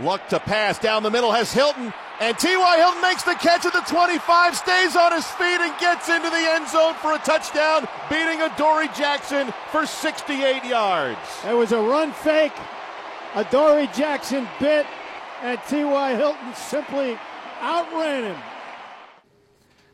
Luck to pass down the middle has Hilton, and T.Y. Hilton makes the catch at the 25, stays on his feet, and gets into the end zone for a touchdown, beating Adoree Jackson for 68 yards. It was a run fake. Adoree Jackson bit, and T.Y. Hilton simply outran him.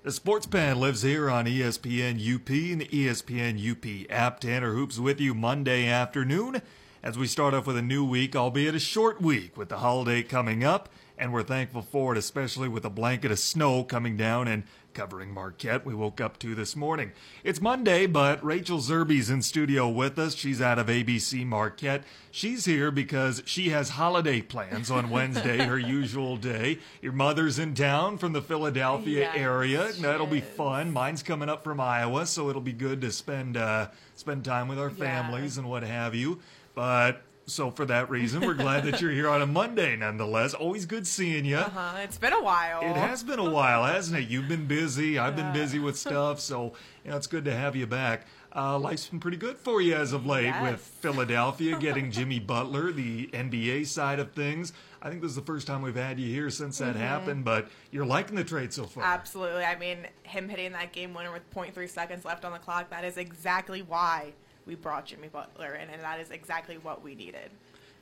The Sports Pen lives here on ESPN UP and the ESPN UP app. Tanner Hoops with you Monday afternoon as we start off with a new week, albeit a short week with the holiday coming up. And we're thankful for it, especially with a blanket of snow coming down and covering Marquette. We woke up to this morning. It's Monday, but Rachel Zerby's in studio with us. She's out of ABC Marquette. She's here because she has holiday plans on Wednesday, her usual day. Your mother's in town from the Philadelphia Yes, area. That'll be fun. Mine's coming up from Iowa, so it'll be good to spend uh, spend time with our families and what have you. But so for that reason, we're glad that you're here on a Monday, nonetheless. Always good seeing you. Uh, it's been a while. It has been a while, hasn't it? You've been busy. I've been busy with stuff, so you know it's good to have you back. Uh, life's been pretty good for you as of late Yes. with Philadelphia getting Jimmy Butler, the NBA side of things. I think this is the first time we've had you here since that Mm-hmm. happened, but you're liking the trade so far. Absolutely. I mean, him hitting that game winner with 0.3 seconds left on the clock, that is exactly why we brought Jimmy Butler in, and that is exactly what we needed.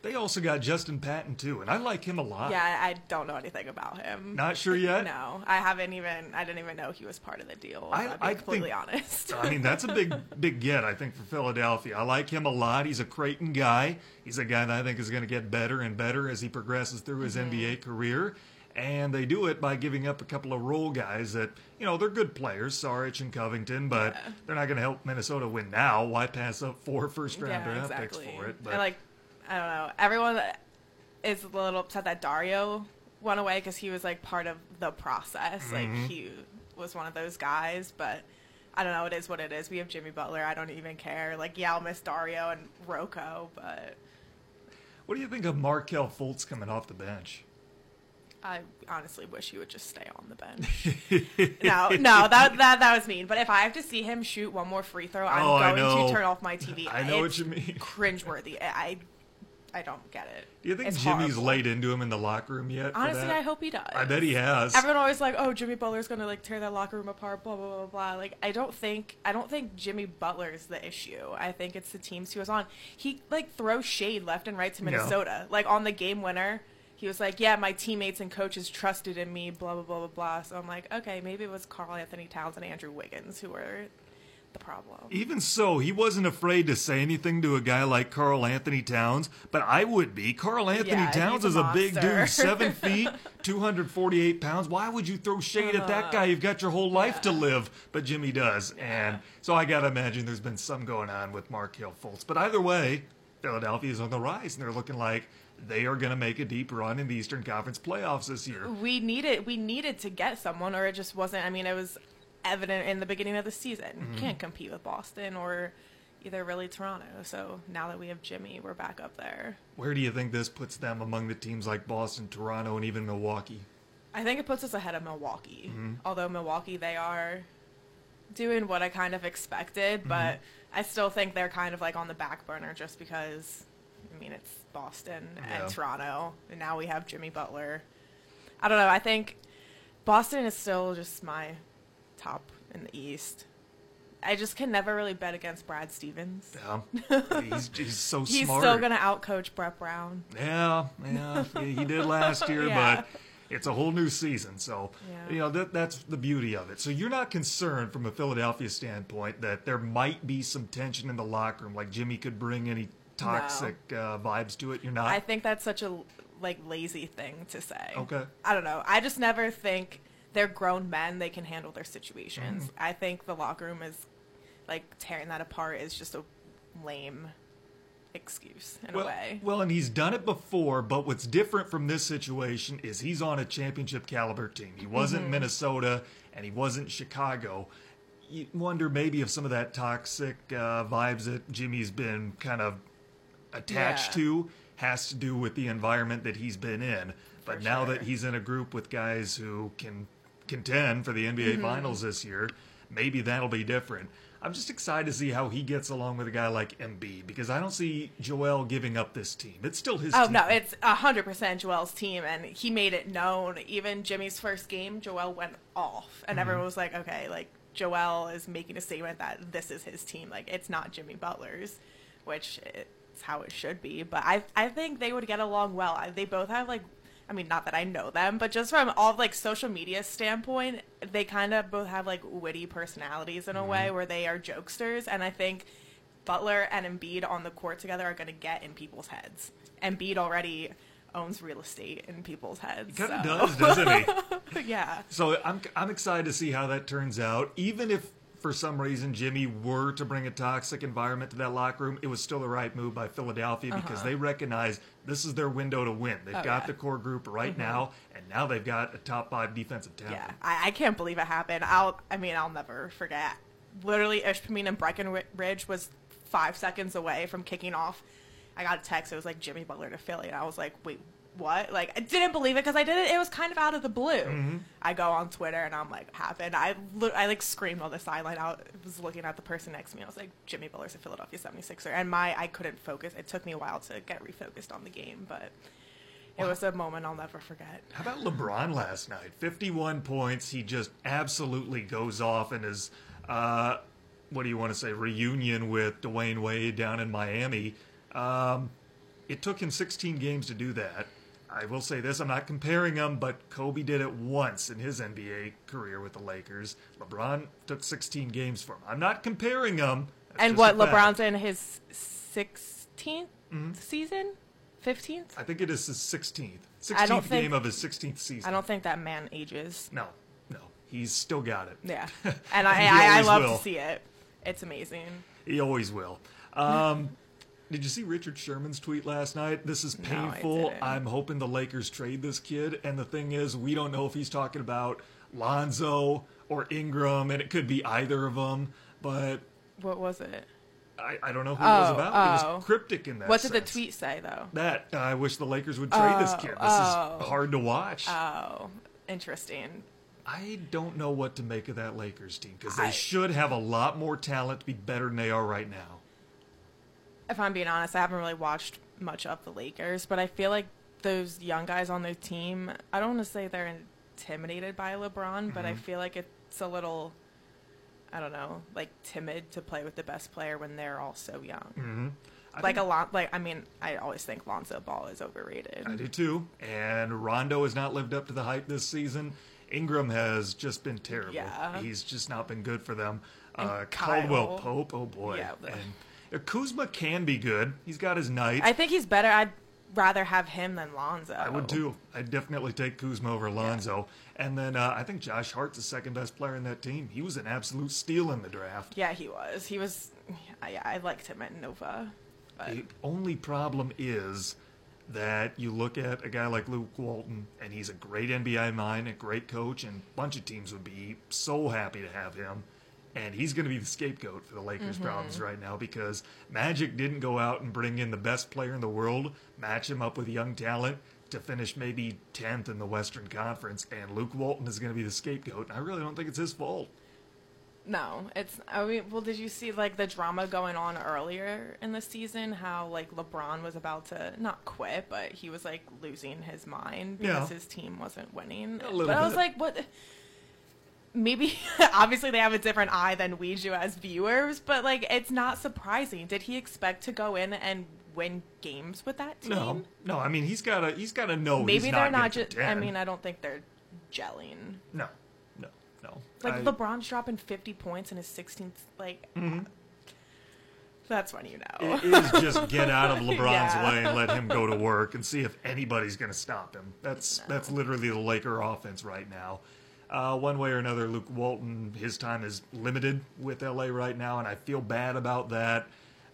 They also got Justin Patton too, and I like him a lot. Yeah, I don't know anything about him. Not sure yet. No, I haven't even. I didn't even know he was part of the deal. I- I, will be I completely think- honest. I mean, that's a big, big get, I think, for Philadelphia. I like him a lot. He's a Creighton guy. He's a guy that I think is going to get better and better as he progresses through his Mm-hmm. NBA career. And they do it by giving up a couple of role guys that, you know, they're good players, Saric and Covington, but Yeah. they're not going to help Minnesota win now. Why pass up four first round yeah, draft exactly. picks for it? But And like, I don't know. Everyone is a little upset that Dario went away because he was like part of the process. Mm-hmm. Like he was one of those guys, but. I don't know. It is what it is. We have Jimmy Butler. I don't even care. Like, yeah, I'll miss Dario and Rocco, but what do you think of Markelle Fultz coming off the bench? I honestly wish he would just stay on the bench. no, no, that that that was mean. But if I have to see him shoot one more free throw, I'm Oh, going to turn off my TV. I know what you mean. Cringeworthy. I, I don't get it. Do you think It's Jimmy's horrible. laid into him in the locker room yet? Honestly. I hope he does. I bet he has. Everyone always like, oh, Jimmy Butler's gonna like tear that locker room apart, blah blah blah blah. Like, I don't think I don't think Jimmy Butler's the issue. I think it's the teams he was on. He like throws shade left and right to. Minnesota. Like on the game winner, he was like, yeah, my teammates and coaches trusted in me, blah blah blah blah blah. So I'm like, okay, maybe it was Karl-Anthony Towns and Andrew Wiggins who were the problem. Even so, he wasn't afraid to say anything to a guy like Karl-Anthony Towns, but I would be. Carl Anthony Yeah, Towns he's is a a big dude, seven feet, 248 pounds. Why would you throw shade at that uh-huh. guy? You've got your whole life to live, but Jimmy does. And so I got to imagine there's been some going on with Markelle Fultz. But either way, Philadelphia is on the rise, and they're looking like they are going to make a deep run in the Eastern Conference playoffs this year. we needed we needed to get someone or it just wasn't i mean it was evident in the beginning of the season Mm-hmm. you can't compete with boston or either really toronto so now that we have jimmy we're back up there Where do you think this puts them among the teams like Boston, Toronto, and even Milwaukee? i think it puts us ahead of milwaukee Mm-hmm. although milwaukee they are doing what i kind of expected Mm-hmm. but i still think they're kind of like on the back burner just because i mean it's boston Yeah. and toronto and now we have jimmy butler i don't know i think boston is still just my top in the east i just can never really bet against brad stevens Yeah, he's, he's so he's smart. still gonna outcoach brett brown Yeah, yeah, he did last year, Yeah. but it's a whole new season. So, Yeah. you know, that that's the beauty of it. So you're not concerned from a Philadelphia standpoint that there might be some tension in the locker room, like Jimmy could bring any toxic uh, vibes to it. You're not. I think that's such a like lazy thing to say. Okay. I don't know. I just never think they're grown men. They can handle their situations. Mm-hmm. I think the locker room is like tearing that apart is just a lame excuse in well, a way. well, and he's done it before, but what's different from this situation is he's on a championship caliber team. He wasn't Mm-hmm. Minnesota and he wasn't Chicago. You wonder maybe if some of that toxic uh, vibes that Jimmy's been kind of attached Yeah. to has to do with the environment that he's been in. But For now sure. that he's in a group with guys who can contend for the NBA Mm-hmm. Finals this year, maybe that'll be different. I'm just excited to see how he gets along with a guy like Embiid because I don't see Joel giving up this team. It's still his Oh team. no, it's hundred percent Joel's team, and he made it known. Even Jimmy's first game, Joel went off, and everyone was like, "Okay, like Joel is making a statement that this is his team. Like it's not Jimmy Butler's," which it's how it should be. But I I think they would get along well. I, they both have like. I mean, not that I know them, but just from all like social media standpoint, they kind of both have like witty personalities in a way mm-hmm. where they are jokesters, and I think Butler and Embiid on the court together are going to get in people's heads. Embiid already owns real estate in people's heads. He kind of so- does, doesn't he? yeah. So I'm I'm excited to see how that turns out. Even if for some reason Jimmy were to bring a toxic environment to that locker room, it was still the right move by Philadelphia because they recognize this is their window to win. They've Uh-huh. Oh, got yeah. Mm-hmm. the core group right now, and now they've got a top five defensive talent. Yeah, I, I can't believe it happened. I'll, I mean, I'll never forget. Literally, Ishpeming and Breckenridge was five seconds away from kicking off. I got a text. It was like Jimmy Butler to Philly, and I was like, wait, what? Like, I didn't believe it because I did it. It was kind of out of the blue. Mm-hmm. I go on Twitter and I'm like, happened. I, I like screamed on the sideline. I was looking at the person next to me. I was like, Jimmy Butler's a Philadelphia 76er. And my, I couldn't focus. It took me a while to get refocused on the game, but it was a moment I'll never forget. How about LeBron last night? 51 points. He just absolutely goes off in his, uh, what do you want to say, reunion with Dwyane Wade down in Miami. Um, it took him 16 games to do that. I will say this I'm not comparing them, but Kobe did it once in his NBA career with the Lakers. LeBron took 16 games for him. I'm not comparing them. And what. LeBron's in his 16th Mm-hmm. season, 15th. I think it is his 16th. 16th I think- game of his 16th season. I don't think that man ages. No, no. He's still got it. Yeah, and I I, I love will. to see it. It's amazing. He always will. Um, did you see Richard Sherman's tweet last night? This is painful. didn't. I'm hoping the Lakers trade this kid. And the thing is, we don't know if he's talking about Lonzo or Ingram, and it could be either of them. But What was it? I, I don't know who it was Oh, about. It oh. was cryptic in that. What did the tweet say though? That uh, I wish the Lakers would trade this Oh, kid. This oh. is hard to watch. Oh, interesting. I don't know what to make of that Lakers team because they I- should have a lot more talent to be better than they are right now. If I'm being honest, I haven't really watched much of the Lakers, but I feel like those young guys on their team. I don't want to say they're intimidated by LeBron, but Mm-hmm. I feel like it's a little. I don't know, like timid to play with the best player when they're all so young. Mm-hmm. Like think- a lot, like I mean, I always think Lonzo Ball is overrated. I do too. And Rondo has not lived up to the hype this season. Ingram has just been terrible. Yeah. He's just not been good for them. And Uh, Kyle. Caldwell Pope, oh boy. Yeah, the- and Kuzma can be good. He's got his night. I think he's better. I'd rather have him than Lonzo. I would too. I'd definitely take Kuzma over Lonzo. And then uh, I think Josh Hart's the second best player in that team. He was an absolute steal in the draft. Yeah, he was. He was. Yeah, I liked him at Nova. But The only problem is that you look at a guy like Luke Walton, and he's a great NBA mind, a great coach, and a bunch of teams would be so happy to have him. And he's going to be the scapegoat for the Lakers' mm-hmm. problems right now because Magic didn't go out and bring in the best player in the world, match him up with young talent to finish maybe 10th in the Western Conference. And Luke Walton is going to be the scapegoat. And I really don't think it's his fault. no, it's. I mean, well, did you see like the drama going on earlier in the season? How like LeBron was about to not quit, but he was like losing his mind because Yeah. his team wasn't winning. A little but I was like, what? Maybe obviously they have a different eye than we do as viewers, but like it's not surprising. Did he expect to go in and win games with that team? No, no. I mean, he's got to he's got to know. Maybe they're not, not just. I mean, I don't think they're gelling. no, no, no. Like I- LeBron's dropping 50 points in his 16th. Like, mm-hmm. that's when you know. It is just get out of LeBron's Yeah. way and let him go to work and see if anybody's going to stop him. That's that's literally the Laker offense right now. Uh, one way or another, Luke Walton, his time is limited with LA right now, and I feel bad about that.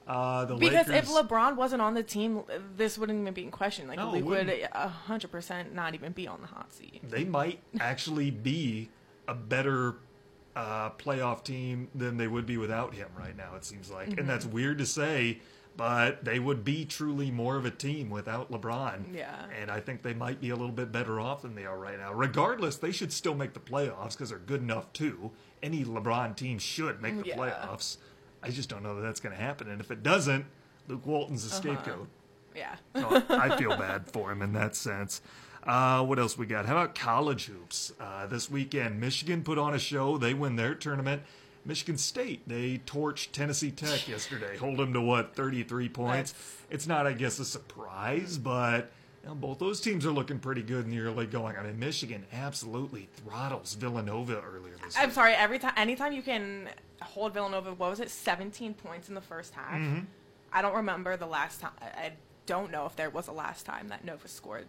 Uh, the because Lakers, if LeBron wasn't on the team, this wouldn't even be in question. Like, No, Luke would wouldn't. 100% not even be on the hot seat. they might actually be a better uh, playoff team than they would be without him right now. It seems like, and that's weird to say, but they would be truly more of a team without LeBron. Yeah. And I think they might be a little bit better off than they are right now. Regardless, they should still make the playoffs because they're good enough too. Any LeBron team should make the Yeah. playoffs. I just don't know that that's going to happen. And if it doesn't, Luke Walton's a Uh-huh. scapegoat. Yeah. So I feel bad for him in that sense. Uh, what else we got? How about college hoops? Uh, this weekend, Michigan put on a show. They win their tournament. Michigan State, they torched Tennessee Tech yesterday, hold them to what, 33 points? That's- It's not, I guess, a surprise, but you know, both those teams are looking pretty good in the early going. I mean, Michigan absolutely throttles Villanova earlier this I'm week. sorry. Every time, anytime you can hold Villanova, what was it, 17 points in the first half? Mm-hmm. I don't remember the last time. I don't know if there was a last time that Nova scored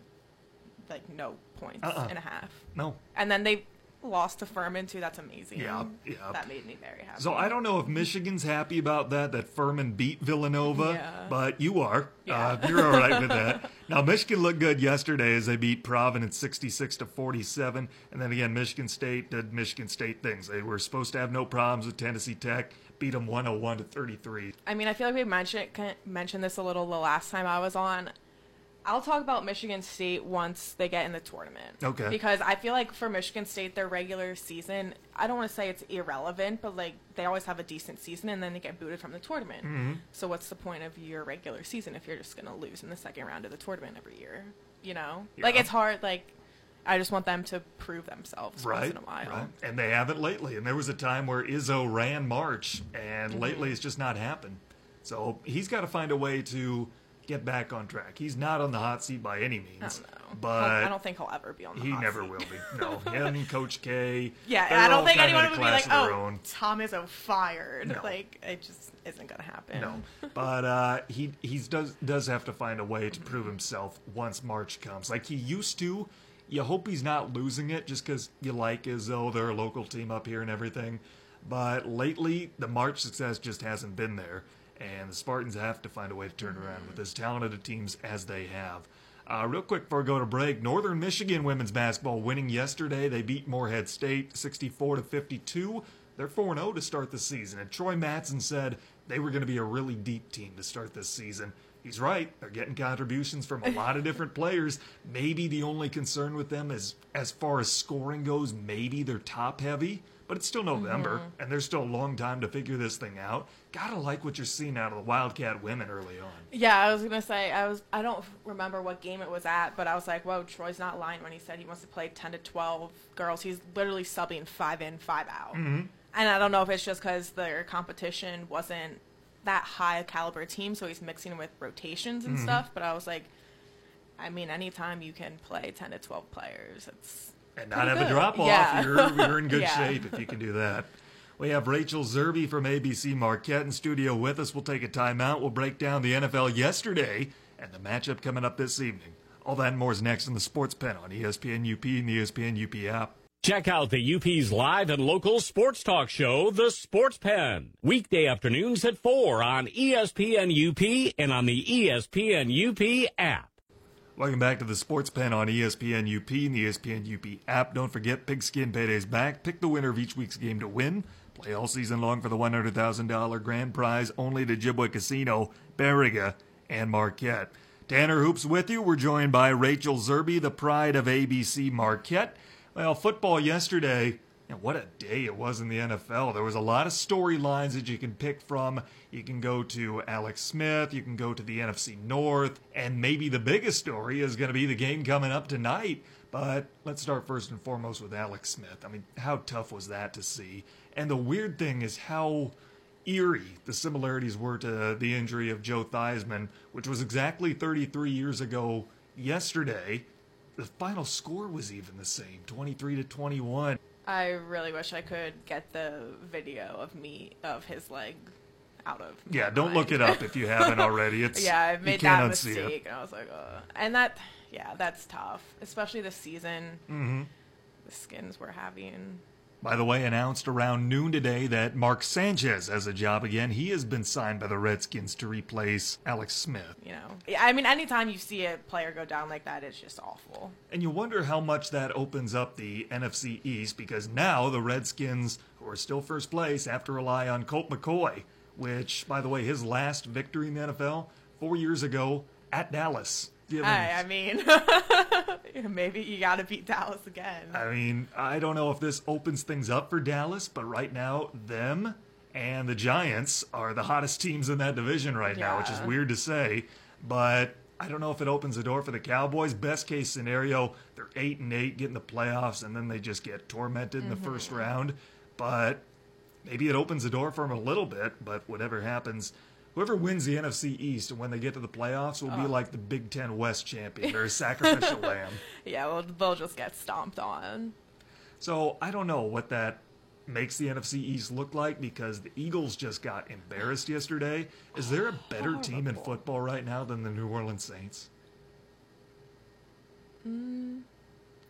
like no points Uh-uh. and a half. No. And then they lost to Furman too. That's amazing. Yeah, yeah. That made me very happy. So I don't know if Michigan's happy about that, that Furman beat Villanova, Yeah. but you are. Yeah. Uh, you're all right with that. Now, Michigan looked good yesterday as they beat Providence 66 to 47. And then again, Michigan State did Michigan State things. They were supposed to have no problems with Tennessee Tech, beat them 101 to 33. I mean, I feel like we mentioned mentioned this a little the last time I was on. I'll talk about Michigan State once they get in the tournament. Okay. Because I feel like for Michigan State, their regular season, I don't want to say it's irrelevant, but like they always have a decent season and then they get booted from the tournament. Mm-hmm. So what's the point of your regular season if you're just going to lose in the second round of the tournament every year? You know? Like it's hard. Like I just want them to prove themselves Right, once in a while. right. And they haven't lately. And there was a time where Izzo ran March, and Mm-hmm. lately it's just not happened. So he's got to find a way to get back on track. He's not on the hot seat by any means, but I don't think he'll ever be on the He hot never seat. will be. No, him, Coach K. Yeah, I don't think anyone would be like, "Oh. Tom Izzo fired." No. Like it just isn't gonna happen. No, but uh, he he's does does have to find a way to prove himself once March comes, like he used to. You hope he's not losing it just because you like Izzo, they're a local team up here and everything. But lately, the March success just hasn't been there, and the Spartans have to find a way to turn around with as talented a teams as they have. Uh, real quick before we go to break, Northern Michigan women's basketball winning yesterday. They beat Moorhead State 64 to 52. They're 4 0 to start the season. And Troy Mattson said they were going to be a really deep team to start this season. He's right. They're getting contributions from a lot of different players. Maybe the only concern with them is as far as scoring goes, maybe they're top heavy, but it's still November and there's still a long time to figure this thing out. Gotta like what you're seeing out of the Wildcat women early on. Yeah, I was gonna say I was. I don't remember what game it was at, but I was like, "Whoa, Troy's not lying when he said he wants to play ten to twelve girls. He's literally subbing five in, five out." Mm-hmm. And I don't know if it's just because their competition wasn't that high caliber team, so he's mixing with rotations Mm-hmm. and stuff. But I was like, I mean, anytime you can play ten to twelve players, it's and not Pretty have a drop off, Yeah. you're, you're in good Yeah. shape if you can do that. We have Rachel Zerby from ABC Marquette in studio with us. We'll take a timeout. We'll break down the NFL yesterday and the matchup coming up this evening. All that and more is next in the Sports Pen on ESPN UP and the ESPN UP app. Check out the UP's live and local sports talk show, The Sports Pen. Weekday afternoons at 4 on ESPN UP and on the ESPN UP app. Welcome back to the Sports Pen on ESPN UP and the ESPN UP app. Don't forget Pigskin Payday's back. Pick the winner of each week's game to win. Play all season long for the $100,000 grand prize only to Ojibwa Casino, Baraga, and Marquette. Tanner Hoops with you. We're joined by Rachel Zerby, the pride of ABC Marquette. Well, football yesterday, and what a day it was in the NFL. There was a lot of storylines that you can pick from. You can go to Alex Smith, you can go to the NFC North, and maybe the biggest story is going to be the game coming up tonight. But let's start first and foremost with Alex Smith. I mean, how tough was that to see? And the weird thing is how eerie the similarities were to the injury of Joe Theismann, which was exactly 33 years ago yesterday. The final score was even the same 23 to 21. I really wish I could get the video of me of his leg out of. Yeah, don't look it up if you haven't already. It's yeah, I've made that mistake, and I was like, uh, and that, yeah, that's tough, especially this season. Mm-hmm. The skins we're having. By the way, announced around noon today that Mark Sanchez has a job again. He has been signed by the Redskins to replace Alex Smith. You know, yeah, I mean, anytime you see a player go down like that, it's just awful. And you wonder how much that opens up the NFC East because now the Redskins, who are still first place, have to rely on Colt McCoy. which, by the way, his last victory in the NFL four years ago at Dallas. Given- I, I mean, maybe you got to beat Dallas again. I mean, I don't know if this opens things up for Dallas, but right now, them and the Giants are the hottest teams in that division right now, which is weird to say. But I don't know if it opens the door for the Cowboys. Best case scenario, they're eight and eight, getting the playoffs, and then they just get tormented in the first mm-hmm. round. But maybe it opens the door for them a little bit. But whatever happens. Whoever wins the NFC East and when they get to the playoffs will be oh. like the Big Ten West champion. They're a sacrificial lamb. yeah, well, they'll just get stomped on. So I don't know what that makes the NFC East look like because the Eagles just got embarrassed yesterday. Is there a better team in football right now than the New Orleans Saints? Mm,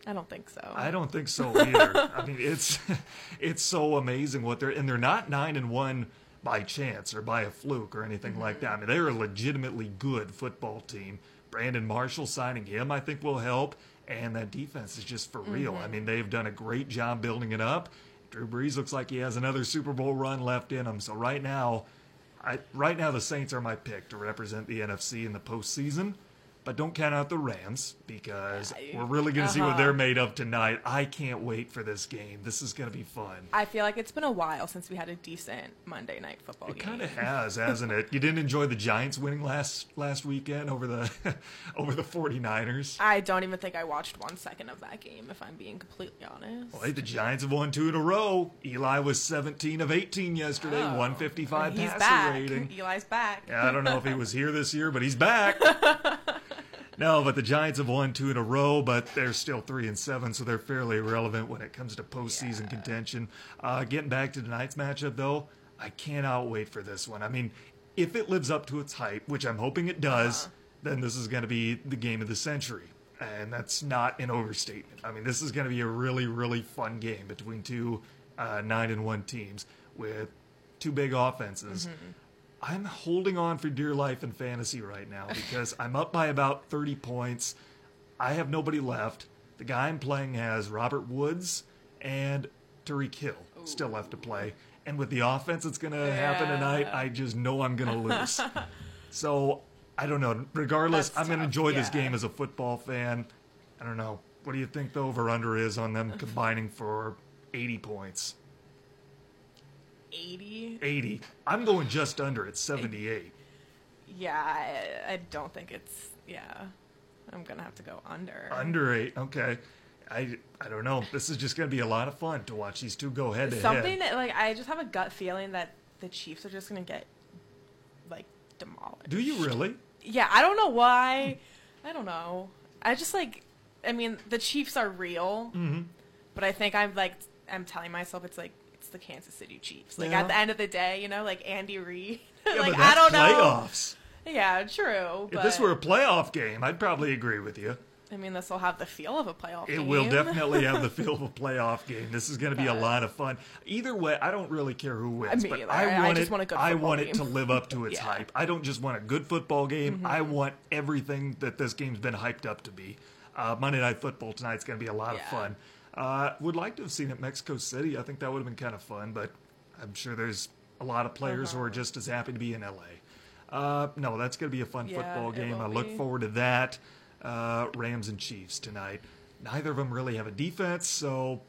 I don't think so. I don't think so either. I mean, it's it's so amazing what they're and they're not nine and one by chance or by a fluke or anything like that. I mean, they're a legitimately good football team. Brandon Marshall signing him, I think, will help. And that defense is just for real. I mm-hmm. mean, they've done a great job building it up. Drew Brees looks like he has another Super Bowl run left in him. So right now, I, right now the Saints are my pick to represent the NFC in the postseason. But don't count out the Rams because we're really going to see what Uh-huh. they're made of tonight. I can't wait for this game. This is going to be fun. I feel like it's been a while since we had a decent Monday night football It game. It kind of has, hasn't it? You didn't enjoy the Giants winning last last weekend over the over the 49ers. I don't even think I watched one second of that game, if I'm being completely honest. Well, hey, the Giants have won two in a row. Eli was 17 of 18 yesterday, Oh. 155 He's passer back. rating. Eli's back. Yeah, I don't know if he was here this year, but he's back. no, but the Giants have won two in a row, but they're still three and seven, so they're fairly irrelevant when it comes to postseason contention. Uh, getting back to tonight's matchup, though, I cannot wait for this one. I mean, if it lives up to its hype, which I'm hoping it does, then this is going to be the game of the century. And that's not an overstatement. I mean, this is going to be a really, really fun game between two uh, nine and one teams with two big offenses. I'm holding on for dear life in fantasy right now because I'm up by about 30 points. I have nobody left. The guy I'm playing has Robert Woods and Tyreek Hill still left to play. And with the offense that's going to happen tonight, I just know I'm going to lose. so I don't know. Regardless, That's I'm going to enjoy this game as a football fan. I don't know. What do you think the over under is on them combining for 80 points? 80? 80. I'm going just under at 78. Yeah, I, I don't think it's. Yeah. I'm going to have to go under. Under eight. Okay. I, I don't know. This is just going to be a lot of fun to watch these two go head to Something head. that, like, I just have a gut feeling that the Chiefs are just going to get, like, demolished. Do you really? Yeah, I don't know why. I don't know. I just, like, I mean, the Chiefs are real, Mm-hmm. but I think I'm, like, I'm telling myself it's, like, the Kansas City Chiefs. Like, Yeah. at the end of the day, you know, like Andy Reid. Yeah, like, but that's I don't know. playoffs. Yeah, true. If this were a playoff game, I'd probably agree with you. I mean, this will have the feel of a playoff game. It game. will definitely have the feel of a playoff game. This is going to be a lot of fun. Either way, I don't really care who wins, Me but either. I I want just it. want a good I football want it to live up to its Yeah. hype. I don't just want a good football game. I Mm-hmm. want everything that this game's been hyped up to be. Uh, Monday Night Football tonight's going to be a lot of fun. Uh, would like to have seen it Mexico City. I think that would have been kind of fun, but I'm sure there's a lot of players who are Uh-huh. just as happy to be in LA. Uh, no, that's going to be a fun Yeah, football game. I look be. forward to that. Uh, Rams and Chiefs tonight. Neither of them really have a defense, so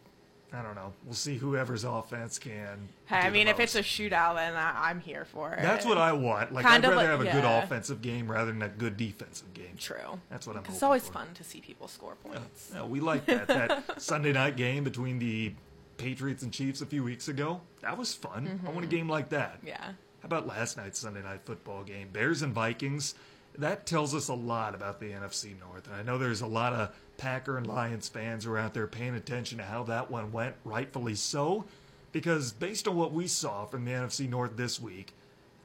I don't know. We'll see whoever's offense can. Hey, I mean, if it's a shootout, then I, I'm here for it. that's what I want. Like Kind I'd rather like- have a good offensive game rather than a good defensive game. True. That's what I'm. It's always for. fun to see people score points. Yeah, we like that. That Sunday night game between the Patriots and Chiefs a few weeks ago. That was fun. I want a mm-hmm. game like that. Yeah. How about last night's Sunday night football game? Bears and Vikings. That tells us a lot about the NFC North. And I know there's a lot of Packer and Lions fans are out there paying attention to how that one went, rightfully so. Because based on what we saw from the NFC North this week,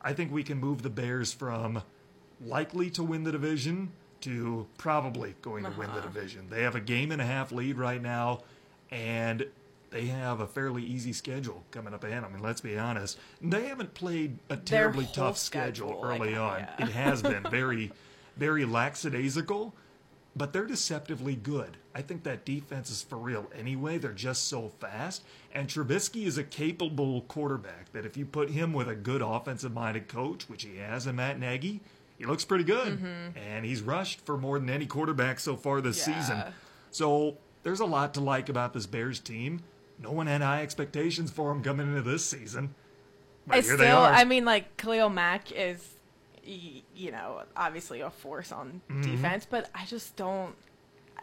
I think we can move the Bears from likely to win the division to probably going to win the uh-huh. division. They have a game and a half lead right now, and they have a fairly easy schedule coming up ahead. I mean, let's be honest. They haven't played a terribly tough schedule, schedule, early like, on. yeah. It has been very, very lackadaisical. But they're deceptively good. I think that defense is for real anyway. They're just so fast. And Trubisky is a capable quarterback that if you put him with a good offensive minded coach, which he has in Matt Nagy, he looks pretty good. Mm-hmm. And he's rushed for more than any quarterback so far this Yeah. season. So there's a lot to like about this Bears team. No one had high expectations for him coming into this season. But here still, they are. I mean, like Khalil Mack is, you know, obviously a force on Mm-hmm. defense, but I just don't.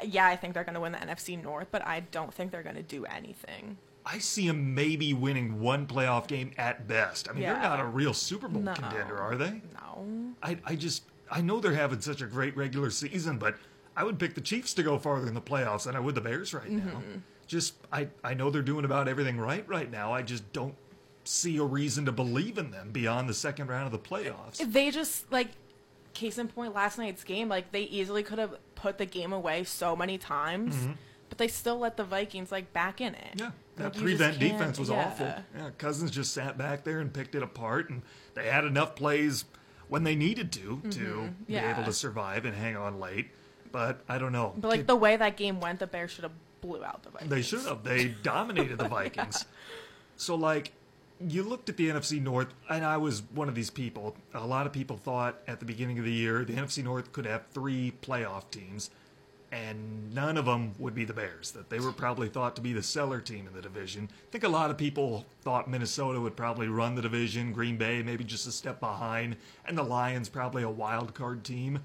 Yeah, I think they're going to win the NFC North, but I don't think they're going to do anything. I see them maybe winning one playoff game at best. I mean, they're not a real Super Bowl No. contender, are they? No. I, I just I know they're having such a great regular season, but I would pick the Chiefs to go farther in the playoffs than I would the Bears right now. Mm-hmm. Just I I know they're doing about everything right right now. I just don't see a reason to believe in them beyond the second round of the playoffs. They just like case in point last night's game, like they easily could have put the game away so many times, but they still let the Vikings like back in it. Mm-hmm. Yeah, that Like, prevent defense was yeah. awful. Yeah, Cousins just sat back there and picked it apart, and they had enough plays when they needed to to be Mm-hmm. Yeah. able to survive and hang on late. But I don't know. But like the way that game went, the Bears should have blew out the Vikings. They should have. They dominated the Vikings. So, like, you looked at the NFC North, and I was one of these people. A lot of people thought at the beginning of the year the NFC North could have three playoff teams, and none of them would be the Bears. That they were probably thought to be the seller team in the division. I think a lot of people thought Minnesota would probably run the division, Green Bay maybe just a step behind, and the Lions probably a wild card team.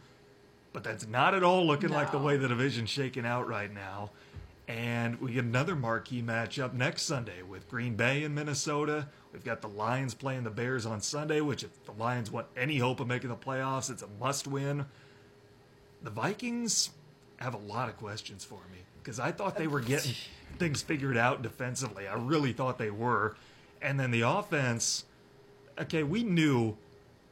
But that's not at all looking like the way the division's shaking out right now. And we get another marquee matchup next Sunday with Green Bay in Minnesota. We've got the Lions playing the Bears on Sunday, which if the Lions want any hope of making the playoffs, it's a must win. The Vikings have a lot of questions for me because I thought they were getting things figured out defensively. I really thought they were. And then the offense, okay, we knew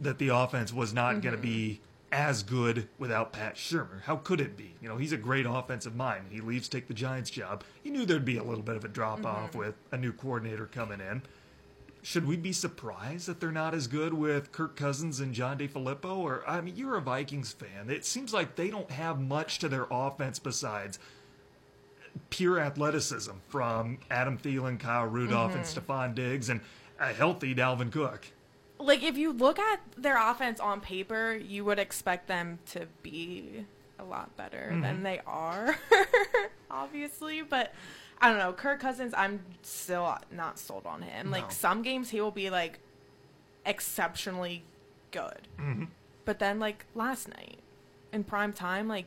that the offense was not going to mm-hmm. be as good without Pat Shurmur. How could it be? You know, he's a great offensive mind. He leaves to take the Giants job. He knew there'd be a little bit of a drop off mm-hmm. with a new coordinator coming in. Should we be surprised that they're not as good with Kirk Cousins and John DeFilippo? Or I mean, you're a Vikings fan. It seems like they don't have much to their offense besides pure athleticism from Adam Thielen, Kyle Rudolph, and mm-hmm. Stefon Diggs, and a healthy Dalvin Cook. Like if you look at their offense on paper, you would expect them to be a lot better Mm-hmm. than they are, obviously. But I don't know, Kirk Cousins, I'm still not sold on him. No. Like some games he will be like exceptionally good, Mm-hmm. but then like last night in prime time, like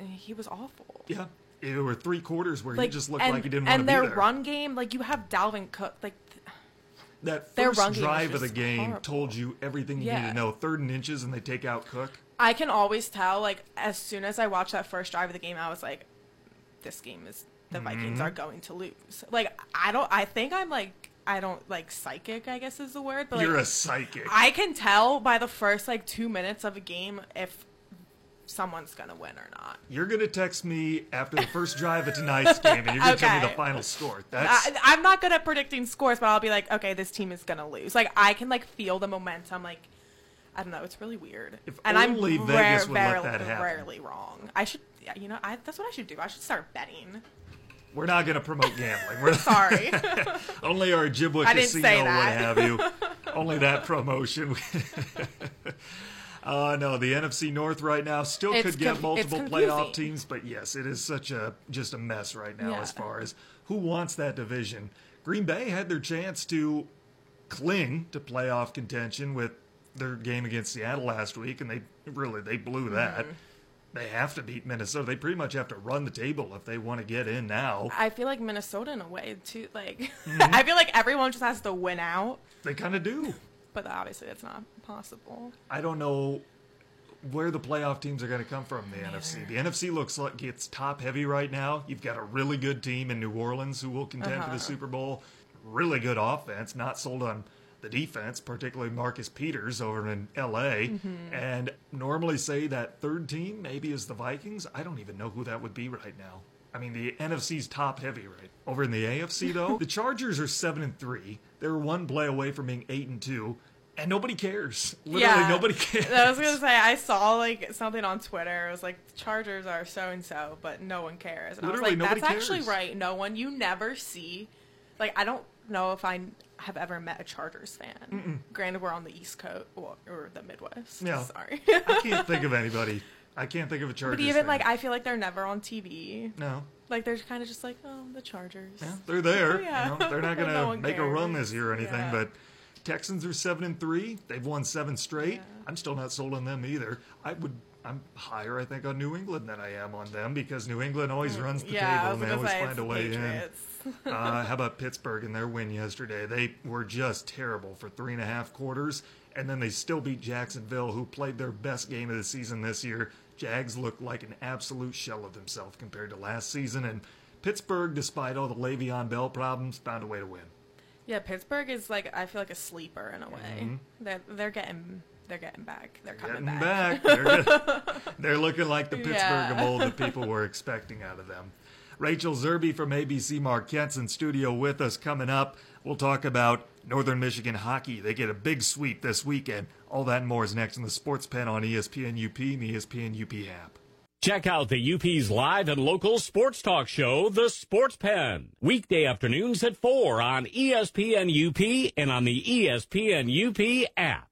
he was awful. Yeah. There were three quarters where Like he just looked and, like he didn't want to and their run game, like you have Dalvin Cook, like that their first run game was drive of the just game horrible. told you everything you Yeah. needed to know. Third and inches, and they take out Cook. I can always tell, like, as soon as I watched that first drive of the game, I was like, this game is, the Vikings Mm-hmm. are going to lose. Like, I don't, I think I'm like, I don't, like, psychic, I guess is the word, but You're a psychic. I can tell by the first, like, two minutes of a game if someone's gonna win or not. You're gonna text me after the first drive of tonight's game, and you're gonna tell me the final score. That's I, I'm not good at predicting scores, but I'll be like, okay, this team is gonna lose. Like, I can, like, feel the momentum, like, I don't know. It's really weird. If and only I'm Vegas rare, would let that happen. rarely wrong. I should, you know, I, that's what I should do. I should start betting. we're not gonna promote gambling. We're Sorry. only our Ojibwa casino what have you. only that promotion. Uh, no, the NFC North right now still It's could get conf- multiple playoff teams, but yes, it is such a just a mess right now Yeah. as far as who wants that division. Green Bay had their chance to cling to playoff contention with their game against Seattle last week, and they really they blew that. Mm-hmm. They have to beat Minnesota. They pretty much have to run the table if they want to get in now. I feel like Minnesota in a way too. Like, Mm-hmm. I feel like everyone just has to win out, They kind of do. but obviously that's not possible. I don't know where the playoff teams are going to come from in the NFC. The NFC looks like it's top heavy right now. You've got a really good team in New Orleans who will contend for the uh-huh. Super Bowl. Really good offense, not sold on the defense, particularly Marcus Peters over in LA. Mm-hmm. And normally say that third team maybe is the Vikings. I don't even know who that would be right now. I mean, the NFC's top heavy right over in the AFC though. the Chargers are seven and three. They're one play away from being eight and two. And nobody cares. Literally, yeah, nobody cares. I was gonna say I saw like something on Twitter. It was like the Chargers are so and so, but no one cares. And Literally, I was like, that's actually right. No one. You never see. Like I don't know if I have ever met a Chargers fan. Granted, we're on the East Coast well, or the Midwest. Yeah. Sorry. I can't think of anybody. I can't think of a Chargers. but even fan. like I feel like they're never on TV. no, Like they're kind of just like oh the Chargers. yeah, they're there. Yeah. You know, they're not going to No make a run this year or anything. Yeah. But Texans are seven and three. They've won seven straight. Yeah. I'm still not sold on them either. I would. I'm higher, I think, on New England than I am on them because New England always runs the Mm, yeah, table and they always find a way in. Uh, how about Pittsburgh and their win yesterday? They were just terrible for three and a half quarters, and then they still beat Jacksonville, who played their best game of the season this year. Jags looked like an absolute shell of themselves compared to last season, and Pittsburgh, despite all the Le'Veon Bell problems, found a way to win. Yeah, Pittsburgh is like I feel like a sleeper in a way. Mm-hmm. They're they're getting they're getting back. They're coming Getting back. back, they're, they're looking like the Pittsburgh Yeah. of old that people were expecting out of them. Rachel Zerby from ABC Marquette's in studio with us coming up. We'll talk about Northern Michigan hockey. They get a big sweep this weekend. All that and more is next in the Sports Pen on ESPN UP and the ESPN UP app. Check out the UP's live and local sports talk show, The Sports Pen. Weekday afternoons at 4 on ESPN UP and on the ESPN UP app.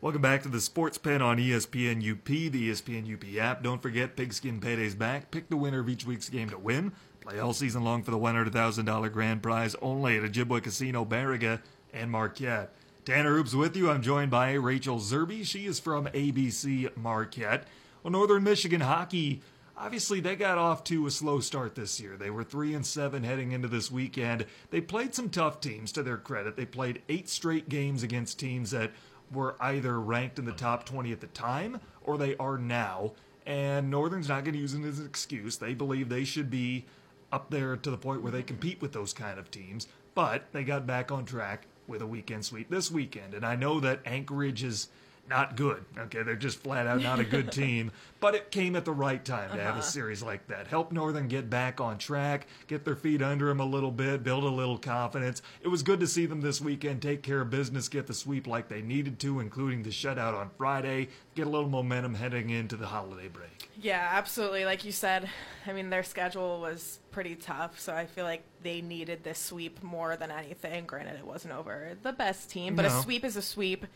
Welcome back to the Sports Pen on ESPN UP, the ESPN UP app. Don't forget, Pigskin Payday's back. Pick the winner of each week's game to win. Play all season long for the $100,000 grand prize only at Ojibwa Casino, Baraga, and Marquette. Tanner Hoops with you. I'm joined by Rachel Zerby. She is from ABC Marquette. Well, Northern Michigan hockey, obviously they got off to a slow start this year. They were 3 and 7 heading into this weekend. They played some tough teams to their credit. They played 8 straight games against teams that were either ranked in the top 20 at the time or they are now. And Northern's not going to use it as an excuse. They believe they should be up there to the point where they compete with those kind of teams. But they got back on track with a weekend sweep this weekend. And I know that Anchorage is not good. Okay, they're just flat out not a good team. But it came at the right time to have a uh-huh. series like that. Help Northern get back on track, get their feet under them a little bit, build a little confidence. It was good to see them this weekend take care of business, get the sweep like they needed to, including the shutout on Friday, get a little momentum heading into the holiday break. Yeah, absolutely. Like you said, I mean their schedule was pretty tough, so I feel like they needed this sweep more than anything. Granted, it wasn't over the best team, but No. a sweep is a sweep,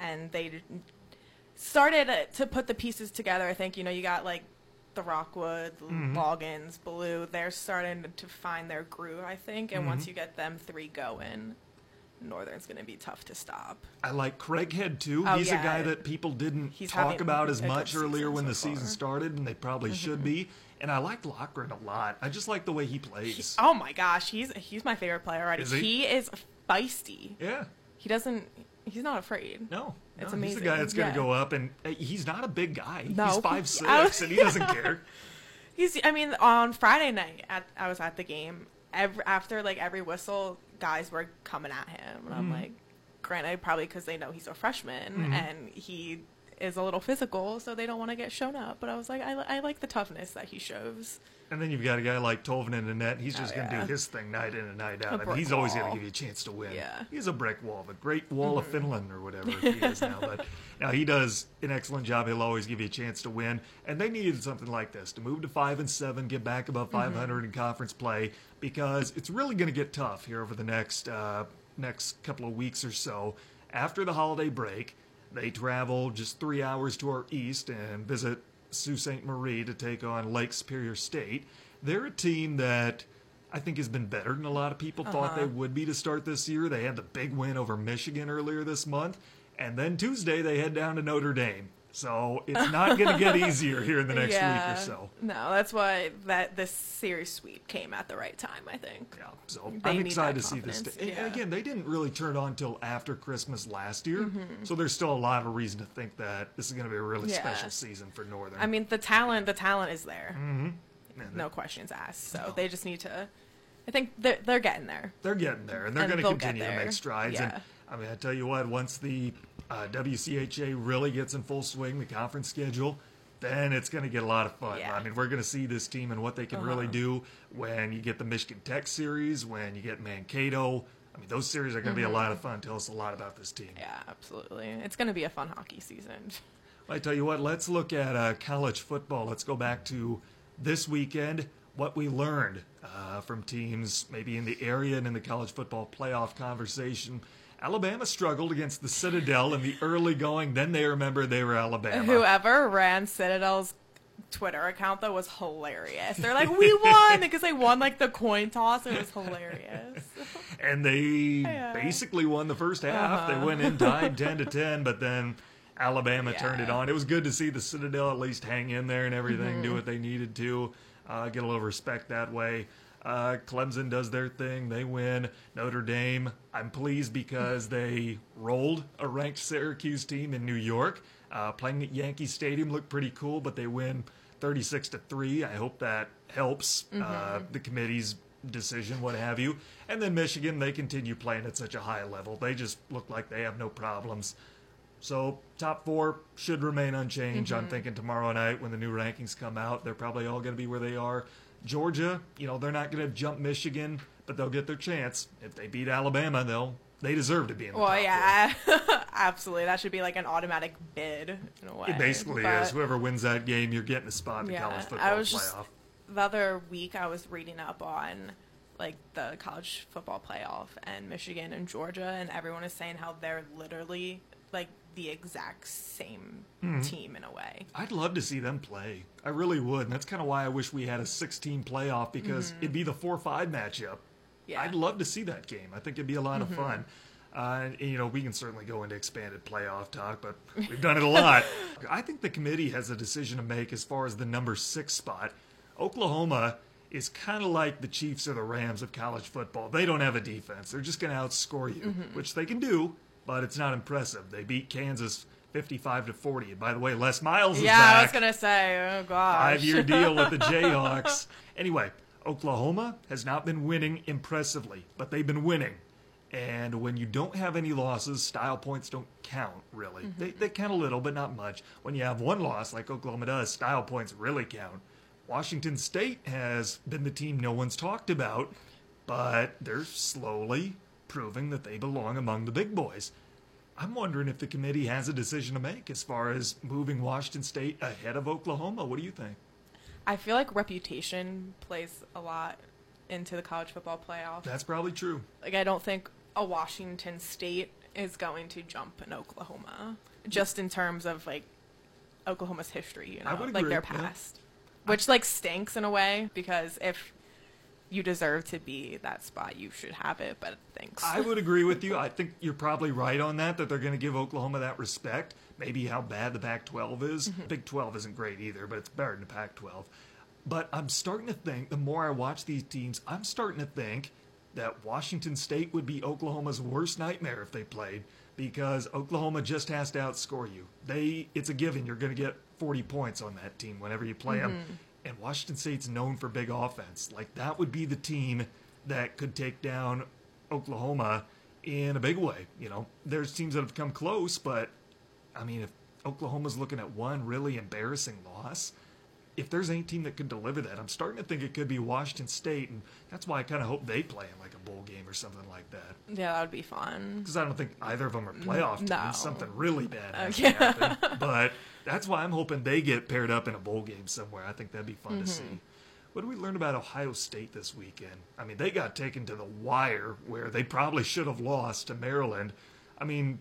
and they started to put the pieces together. I think you know you got like the Rockwood, Mm-hmm. Loggins, Blue. They're starting to find their groove. I think, and Mm-hmm. once you get them three going, Northern's going to be tough to stop. I like Craighead too. Oh, He's a guy that people didn't He's talk about as much earlier when the so season far. Mm-hmm. started, and they probably should be. And I like Loughran a lot. I just like the way he plays. Oh my gosh, he's he's my favorite player already. Is he? he is feisty. yeah. He doesn't. He's not afraid. No, It's no, He's the guy that's going to Yeah. go up, and uh, he's not a big guy. No. He's five six, and he doesn't care. He's. I mean, on Friday night, at, I was at the game. Every, after like every whistle, guys were coming at him, and I'm Mm-hmm. like, granted, probably because they know he's a freshman and he is a little physical, so they don't want to get shown up. But I was like, I, I like the toughness that he shows. And then you've got a guy like Tolvin in the net. He's just Oh, going to yeah. do his thing night in and night out. I mean, he's always going to give you a chance to win. Yeah. Mm-hmm. He's a brick wall, the Great Wall of Finland or whatever he is now. But now he does an excellent job. He'll always give you a chance to win. And they needed something like this to move to five and seven, get back above 500 Mm-hmm. in conference play because it's really going to get tough here over the next uh, next couple of weeks or so after the holiday break. They travel just three hours to our east and visit Sault Ste. Marie to take on Lake Superior State. They're a team that I think has been better than a lot of people thought uh-huh. they would be to start this year. They had the big win over Michigan earlier this month, and then Tuesday they head down to Notre Dame. So it's not going to get easier here in the next yeah. week or so. No, that's why that this series sweep came at the right time. I think. Yeah, so They I'm excited to see this. confidence, And- And again, they didn't really turn on until after Christmas last year, Mm-hmm. so there's still a lot of reason to think that this is going to be a really Yeah. special season for Northern. I mean, the talent, the talent is there. And No questions asked. So they just need to. I think they're they're getting there. they're getting there, and they're going to continue to make strides. Yeah. And I mean, I tell you what, once the uh, WCHA really gets in full swing, the conference schedule, then it's going to get a lot of fun. Yeah. Uh-huh. I mean, we're going to see this team and what they can really do when you get the Michigan Tech series, when you get Mankato. I mean, those series are going to be a lot of fun. Tell us a lot about this team. Yeah, absolutely. It's going to be a fun hockey season. I tell you what, let's look at uh, college football. Let's go back to this weekend, what we learned uh, from teams maybe in the area and in the college football playoff conversation. Alabama struggled against the Citadel in the early going. Then they remembered they were Alabama. Whoever ran Citadel's Twitter account though was hilarious. They're like, "We won" because they won like the coin toss. It was hilarious. and they Yeah. basically won the first half. They went in tied ten to ten, but then Alabama turned it on. It was good to see the Citadel at least hang in there and everything, Mm-hmm. do what they needed to, uh, get a little respect that way. Uh, Clemson does their thing. They win. Notre Dame, I'm pleased because they rolled a ranked Syracuse team in New York. Uh, playing at Yankee Stadium looked pretty cool, but they win 36 to 3. I hope that helps uh, the committee's decision, what have you. And then Michigan, they continue playing at such a high level. They just look like they have no problems. So top four should remain unchanged. I'm thinking tomorrow night when the new rankings come out, they're probably all going to be where they are. Georgia, you know, they're not going to jump Michigan, but they'll get their chance. If they beat Alabama, they'll they deserve to be in the well, yeah, absolutely. That should be like an automatic bid in a way. It basically But- is. Whoever wins that game, you're getting a spot in the Yeah, college I football was just- playoff. the other week I was reading up on like the college football playoff and Michigan and Georgia and everyone is saying how they're literally like the exact same Mm-hmm. team in a way. I'd love to see them play. I really would. And that's kind of why I wish we had a 16 playoff because it'd be the 4 5 matchup. Yeah. I'd love to see that game. I think it'd be a lot of fun. Uh, and, you know, we can certainly go into expanded playoff talk, but we've done it a lot. I think the committee has a decision to make as far as the number six spot. Oklahoma is kind of like the Chiefs or the Rams of college football. They don't have a defense. They're just going to outscore you, which they can do, but it's not impressive. They beat Kansas 55 to 40. And by the way, Les Miles is Yeah, back I was gonna say, oh gosh. five year deal with the Jayhawks. Anyway, Oklahoma has not been winning impressively, but they've been winning. And when you don't have any losses, style points don't count, really. Mm-hmm. They, they count a little, but not much. When you have one loss, like Oklahoma does, style points really count. Washington State has been the team no one's talked about, but they're slowly proving that they belong among the big boys. I'm wondering if the committee has a decision to make as far as moving Washington State ahead of Oklahoma. What do you think? I feel like reputation plays a lot into the college football playoff. That's probably true. Like I don't think a Washington State is going to jump in Oklahoma, just in terms of like Oklahoma's history, you know, like their agree, yeah. past, which like stinks in a way because if you deserve to be that spot, you should have it. But thanks. I would agree with you. I think you're probably right on that, that they're going to give Oklahoma that respect. Maybe how bad the Pac 12 is. Mm-hmm. Big 12 isn't great either, but it's better than the Pac 12. But I'm starting to think, the more I watch these teams, I'm starting to think that Washington State would be Oklahoma's worst nightmare if they played because Oklahoma just has to outscore you. They, it's a given. You're going to get 40 points on that team whenever you play them. Mm-hmm. And Washington State's known for big offense. Like that would be the team that could take down Oklahoma in a big way. You know, there's teams that have come close, but I mean, if Oklahoma's looking at one really embarrassing loss, if there's any team that could deliver that, I'm starting to think it could be Washington State, and that's why I kind of hope they play in like a bowl game or something like that. yeah, that would be fun. Because I don't think either of them are mm, playoff teams. no. Something really bad has Okay. to happen. But that's why I'm hoping they get paired up in a bowl game somewhere. I think that'd be fun to mm-hmm. see. What did we learn about Ohio State this weekend? I mean, they got taken to the wire where they probably should have lost to Maryland. I mean,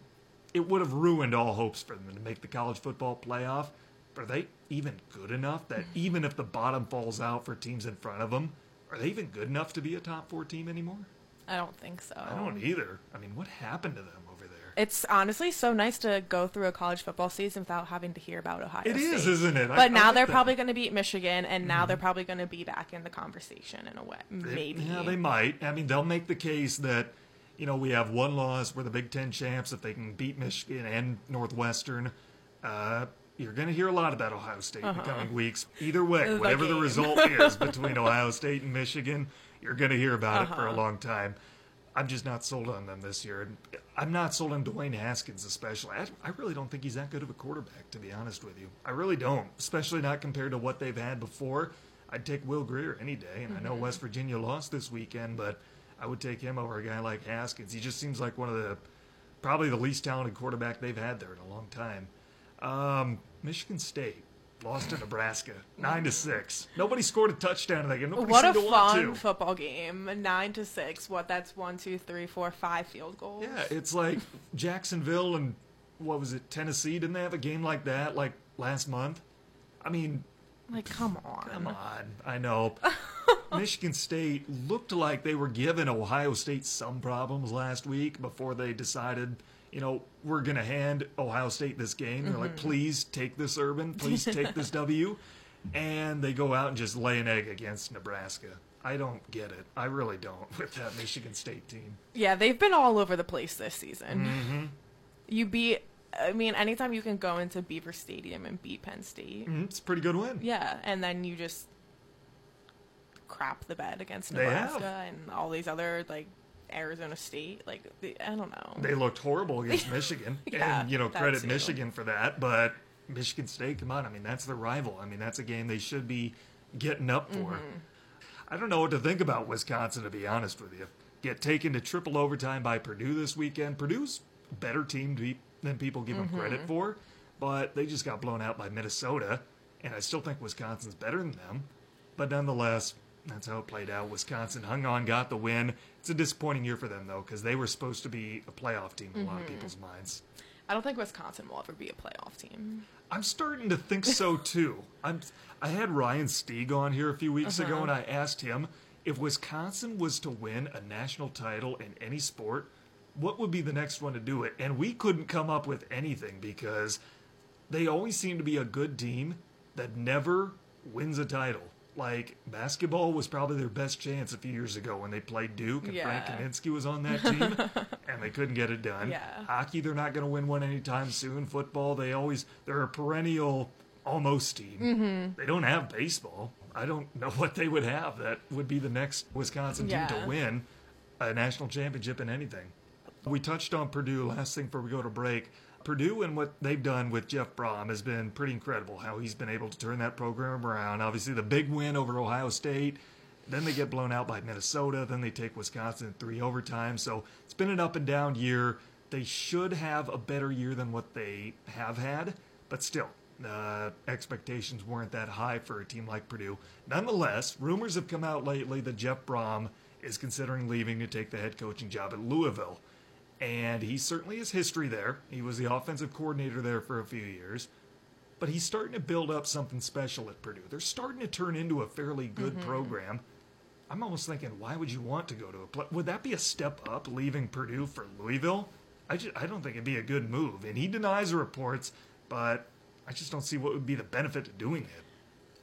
it would have ruined all hopes for them to make the college football playoff. Are they even good enough that even if the bottom falls out for teams in front of them, are they even good enough to be a top four team anymore? I don't think so. I don't either. I mean, what happened to them over there? It's honestly so nice to go through a college football season without having to hear about Ohio It State. is, isn't it? I- But I now like they're that. probably going to beat Michigan, and now they're probably going to be back in the conversation in a way. They- Maybe. Yeah, they might. I mean, they'll make the case that, you know, we have one loss. We're the Big Ten champs. If they can beat Michigan and Northwestern, uh, you're going to hear a lot about Ohio State in the uh-huh. coming weeks. Either way, The whatever the result is between Ohio State and Michigan, you're going to hear about it for a uh-huh. long time. I'm just not sold on them this year. And I'm not sold on Dwayne Haskins, especially. I, I really don't think he's that good of a quarterback, to be honest with you. I really don't, especially not compared to what they've had before. I'd take Will Grier any day, and I know mm-hmm. West Virginia lost this weekend, but I would take him over a guy like Haskins. He just seems like one of the probably the least talented quarterback they've had there in a long time. Um, Michigan State lost to Nebraska, nine to six. Nobody scored a touchdown in that game. Nobody What a seemed to want fun football game. Nine to six. What? That's one, two, three, four, five field goals. Yeah, it's like Jacksonville and what was it, Tennessee? Didn't they have a game like that like last month? I mean, Like, come on. come on. I know. Michigan State looked like they were giving Ohio State some problems last week before they decided, you know, we're going to hand Ohio State this game. They're like, please take this Urban, please take this W. And they go out and just lay an egg against Nebraska. I don't get it. I really don't with that Michigan State team. Yeah, they've been all over the place this season. Mm-hmm. You beat. I mean, anytime you can go into Beaver Stadium and beat Penn State. Mhm, It's a pretty good win. Yeah, and then you just crap the bed against Nebraska and all these other like Arizona State. Like they, I don't know. They looked horrible against Michigan. Yeah, and, you know, credit. Michigan for that. But Michigan State, come on. I mean, that's their rival. I mean, that's a game they should be getting up for. Mm-hmm. I don't know what to think about Wisconsin, to be honest with you. Get taken to triple overtime by Purdue this weekend. Purdue's better team to be, than people give them credit for, but they just got blown out by Minnesota, and I still think Wisconsin's better than them. But nonetheless, that's how it played out. Wisconsin hung on, got the win. It's a disappointing year for them, though, because they were supposed to be a playoff team in a lot of mm-hmm. people's minds. I don't think Wisconsin will ever be a playoff team. I'm starting to think so too. I'm. I had Ryan Stieg on here a few weeks ago, uh-huh. and I asked him if Wisconsin was to win a national title in any sport, what would be the next one to do it? And we couldn't come up with anything because they always seem to be a good team that never wins a title. Like basketball was probably their best chance a few years ago when they played Duke and Frank Yeah. Kaminsky was on that team, and they couldn't get it done. Yeah. Hockey, they're not going to win one anytime soon. Football, they always they're a perennial almost team. Mm-hmm. They don't have baseball. I don't know what they would have that would be the next Wisconsin team to win a national championship in anything. We touched on Purdue last thing before we go to break. Purdue and what they've done with Jeff Brohm has been pretty incredible. How he's been able to turn that program around. Obviously, the big win over Ohio State. Then they get blown out by Minnesota. Then they take Wisconsin in three overtime. So it's been an up and down year. They should have a better year than what they have had, but still, uh, expectations weren't that high for a team like Purdue. Nonetheless, rumors have come out lately that Jeff Brohm is considering leaving to take the head coaching job at Louisville. And he certainly has history there. He was the offensive coordinator there for a few years. But he's starting to build up something special at Purdue. They're starting to turn into a fairly good mm-hmm. program. I'm almost thinking, why would you want to go to a play? Would that be a step up leaving Purdue for Louisville? I, just, I don't think it'd be a good move. And he denies the reports, but I just don't see what would be the benefit to doing it.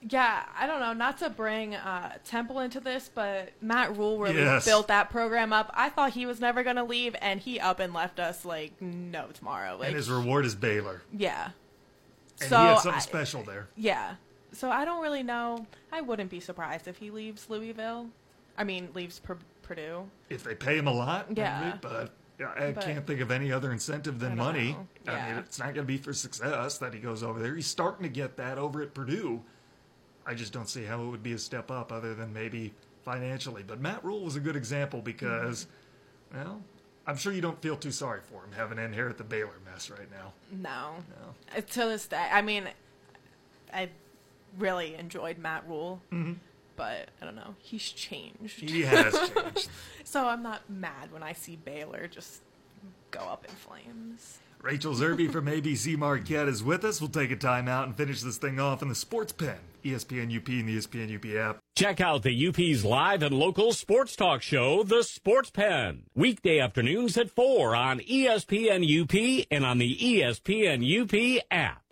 Yeah, I don't know. Not to bring uh, Temple into this, but Matt Rhule really Yes. built that program up. I thought he was never going to leave, and he up and left us like no tomorrow. Like, and his reward is Baylor. yeah. And so he had something I- special there. Yeah. So I don't really know. I wouldn't be surprised if he leaves Louisville. I mean, leaves Pur- Purdue. If they pay him a lot, Yeah. maybe, but I But- can't think of any other incentive than I money. know. I mean, it's not going to be for success that he goes over there. He's starting to get that over at Purdue. I just don't see how it would be a step up other than maybe financially. But Matt Rhule was a good example because, well, I'm sure you don't feel too sorry for him having to inherit the Baylor mess right now. No. No. Uh, To this day, I mean, I really enjoyed Matt Rhule, but I don't know. He's changed. Mm-hmm. He has changed. So I'm not mad when I see Baylor just go up in flames. Rachel Zerby from ABC Marquette is with us. We'll take a timeout and finish this thing off in the Sports Pen, ESPN UP and the ESPN UP app. Check out the UP's live and local sports talk show, The Sports Pen. Weekday afternoons at 4 on ESPN UP and on the ESPN UP app.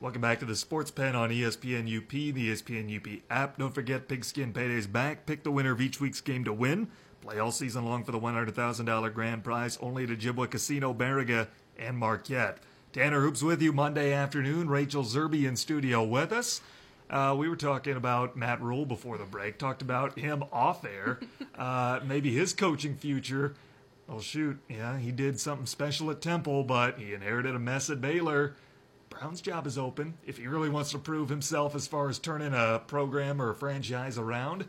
Welcome back to the Sports Pen on ESPN UP, the ESPN UP app. Don't forget Pigskin Payday's back. Pick the winner of each week's game to win. Play all season long for the $100,000 grand prize only at Ojibwa Casino, Baraga, and Marquette. Tanner Hoops with you Monday afternoon. Rachel Zerby in studio with us. Uh, we were talking about Matt Rhule before the break. Talked about him off air. uh, maybe his coaching future. Well, shoot, yeah, he did something special at Temple, but he inherited a mess at Baylor. Brown's job is open. If he really wants to prove himself as far as turning a program or a franchise around,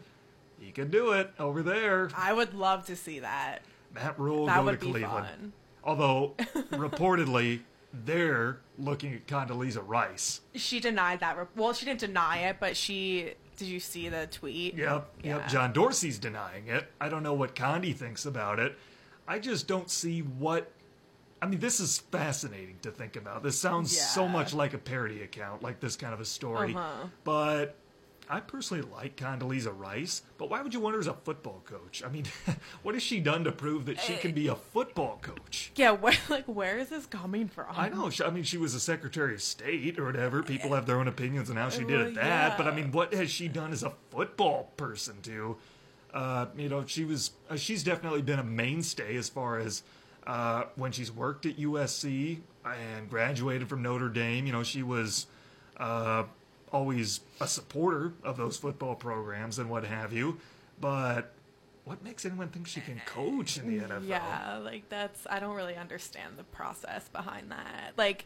he could do it over there. I would love to see that. Matt Rule That go would to be Cleveland. fun. Although reportedly they're looking at Condoleezza Rice. She denied that. Re- well, she didn't deny it, but she. Did you see the tweet? Yep, Yeah. yep. John Dorsey's denying it. I don't know what Condi thinks about it. I just don't see what. I mean, this is fascinating to think about. This sounds so much like a parody account, like this kind of a story. Uh-huh. But I personally like Condoleezza Rice. But why would you want her as a football coach? I mean, what has she done to prove that she can be a football coach? Yeah. Where like where is this coming from? I know. She, I mean, she was a Secretary of State or whatever. People have their own opinions on how she did at that. But I mean, what has she done as a football person to? Uh, you know, she was. Uh, she's definitely been a mainstay as far as uh, when she's worked at USC and graduated from Notre Dame. You know, she was uh, always a supporter of those football programs and what have you. But what makes anyone think she can coach in the NFL? Yeah, like that's I don't really understand the process behind that. Like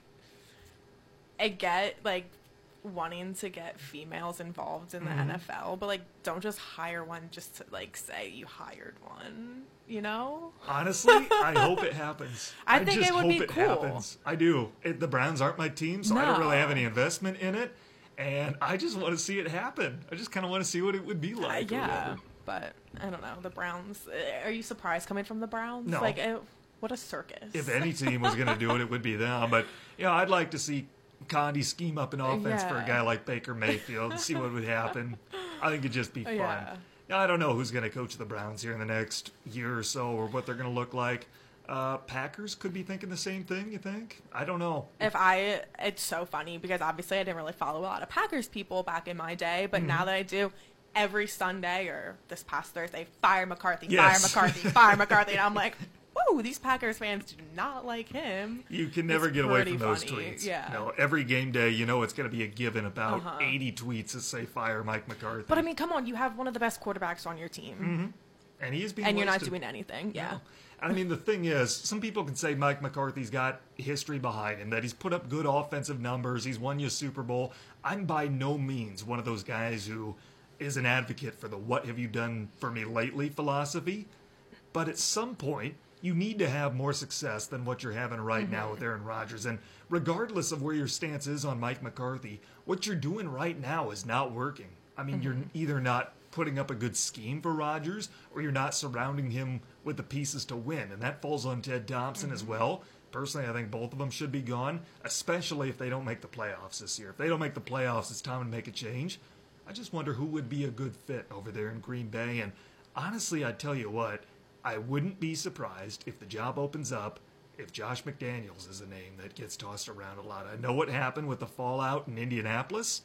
I get like wanting to get females involved in the Mm-hmm. NFL, but like don't just hire one just to like say you hired one, you know? Honestly, I hope it happens. I think just it would hope be it cool. happens. I do. It, the Browns aren't my team, so I don't really have any investment in it, and I just want to see it happen. I just kind of want to see what it would be Uh, like. or yeah, but I don't know. The Browns. uh, Are you surprised coming from the Browns? No. Like, uh, what a circus. If any team was going to do it, it would be them. But you know, I'd like to see Condi scheme up an offense for a guy like Baker Mayfield and see what would happen. I think it'd just be fun. Yeah. Now, I don't know who's going to coach the Browns here in the next year or so, or what they're going to look like. Uh, Packers could be thinking the same thing. You think? I don't know. if I, it's so funny because obviously I didn't really follow a lot of Packers people back in my day, but Mm-hmm. now that I do, every Sunday or this past Thursday, fire McCarthy, Yes. fire McCarthy, fire McCarthy, and I'm like, whoa, these Packers fans do not like him. You can never It's get away from those funny, tweets. yeah. No, every game day, you know it's going to be a given about Uh-huh. 80 tweets that say fire Mike McCarthy. But I mean, come on, you have one of the best quarterbacks on your team, Mm-hmm. and he is being and you're not doing anything. Yeah. No. I mean, the thing is, some people can say Mike McCarthy's got history behind him, that he's put up good offensive numbers, he's won you a Super Bowl. I'm by no means one of those guys who is an advocate for the what have you done for me lately philosophy. But at some point, you need to have more success than what you're having right mm-hmm. now with Aaron Rodgers. And regardless of where your stance is on Mike McCarthy, what you're doing right now is not working. I mean, you're mm-hmm. either not putting up a good scheme for Rodgers or you're not surrounding him with the pieces to win. And that falls on Ted Thompson as mm-hmm. well. Personally, I think both of them should be gone, especially if they don't make the playoffs this year. If they don't make the playoffs, it's time to make a change. I just wonder who would be a good fit over there in Green Bay. And honestly, I tell you what, I wouldn't be surprised if the job opens up if Josh McDaniels is a name that gets tossed around a lot. I know what happened with the fallout in Indianapolis,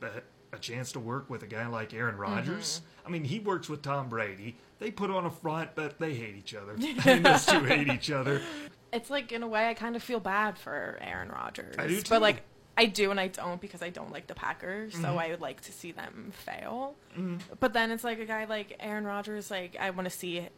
but a chance to work with a guy like Aaron Rodgers. I mean, he works with Tom Brady. They put on a front, but they hate each other. I mean, those two hate each other. It's like in a way I kind of feel bad for Aaron Rodgers. I do too. But like I do and I don't because I don't like the Packers, Mm-hmm. so I would like to see them fail. But then it's like a guy like Aaron Rodgers, like I want to see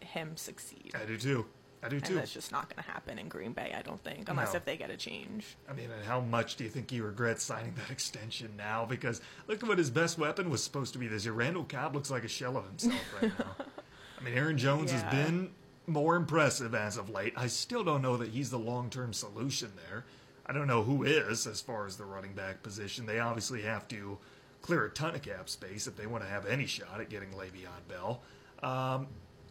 him succeed. I do too. I do And too. that's just not going to happen in Green Bay, I don't think, unless No. if they get a change. I mean, and how much do you think he regrets signing that extension now? Because look at what his best weapon was supposed to be this year. Randall Cobb looks like a shell of himself right now. I mean, Aaron Jones has been more impressive as of late. I still don't know that he's the long term solution there. I don't know who is as far as the running back position. They obviously have to clear a ton of cap space if they want to have any shot at getting Le'Veon Bell. Um,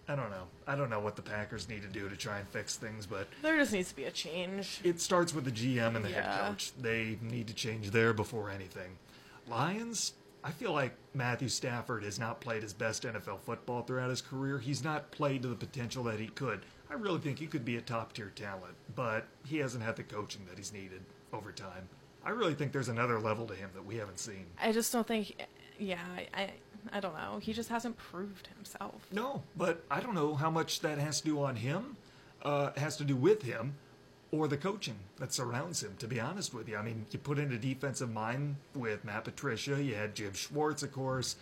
I don't know. I don't know what the Packers need to do to try and fix things, but There just needs to be a change. it starts with the GM and the head coach. They need to change there before anything. Lions, I feel like Matthew Stafford has not played his best NFL football throughout his career. He's not played to the potential that he could. I really think he could be a top tier talent, but he hasn't had the coaching that he's needed over time. I really think there's another level to him that we haven't seen. I just don't think. Yeah, I, I, don't know. He just hasn't proved himself. No, but I don't know how much that has to do on him, uh, has to do with him, or the coaching that surrounds him. To be honest with you, I mean, you put in a defensive mind with Matt Patricia. You had Jim Schwartz, of course.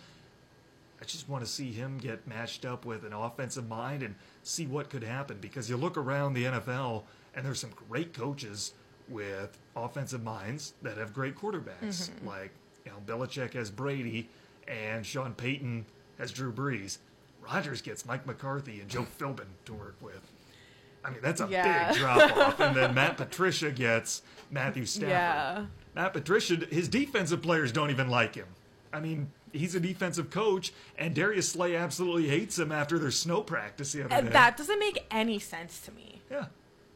I just want to see him get matched up with an offensive mind and see what could happen. Because you look around the NFL, and there's some great coaches with offensive minds that have great quarterbacks. Like, you know, Belichick has Brady, and Sean Payton has Drew Brees. Rodgers gets Mike McCarthy and Joe Philbin to work with. I mean, that's a Yeah. big drop off. And then Matt Patricia gets Matthew Stafford. Yeah. Matt Patricia, his defensive players don't even like him. I mean, he's a defensive coach, and Darius Slay absolutely hates him after their snow practice the other And day. that doesn't make any sense to me. yeah.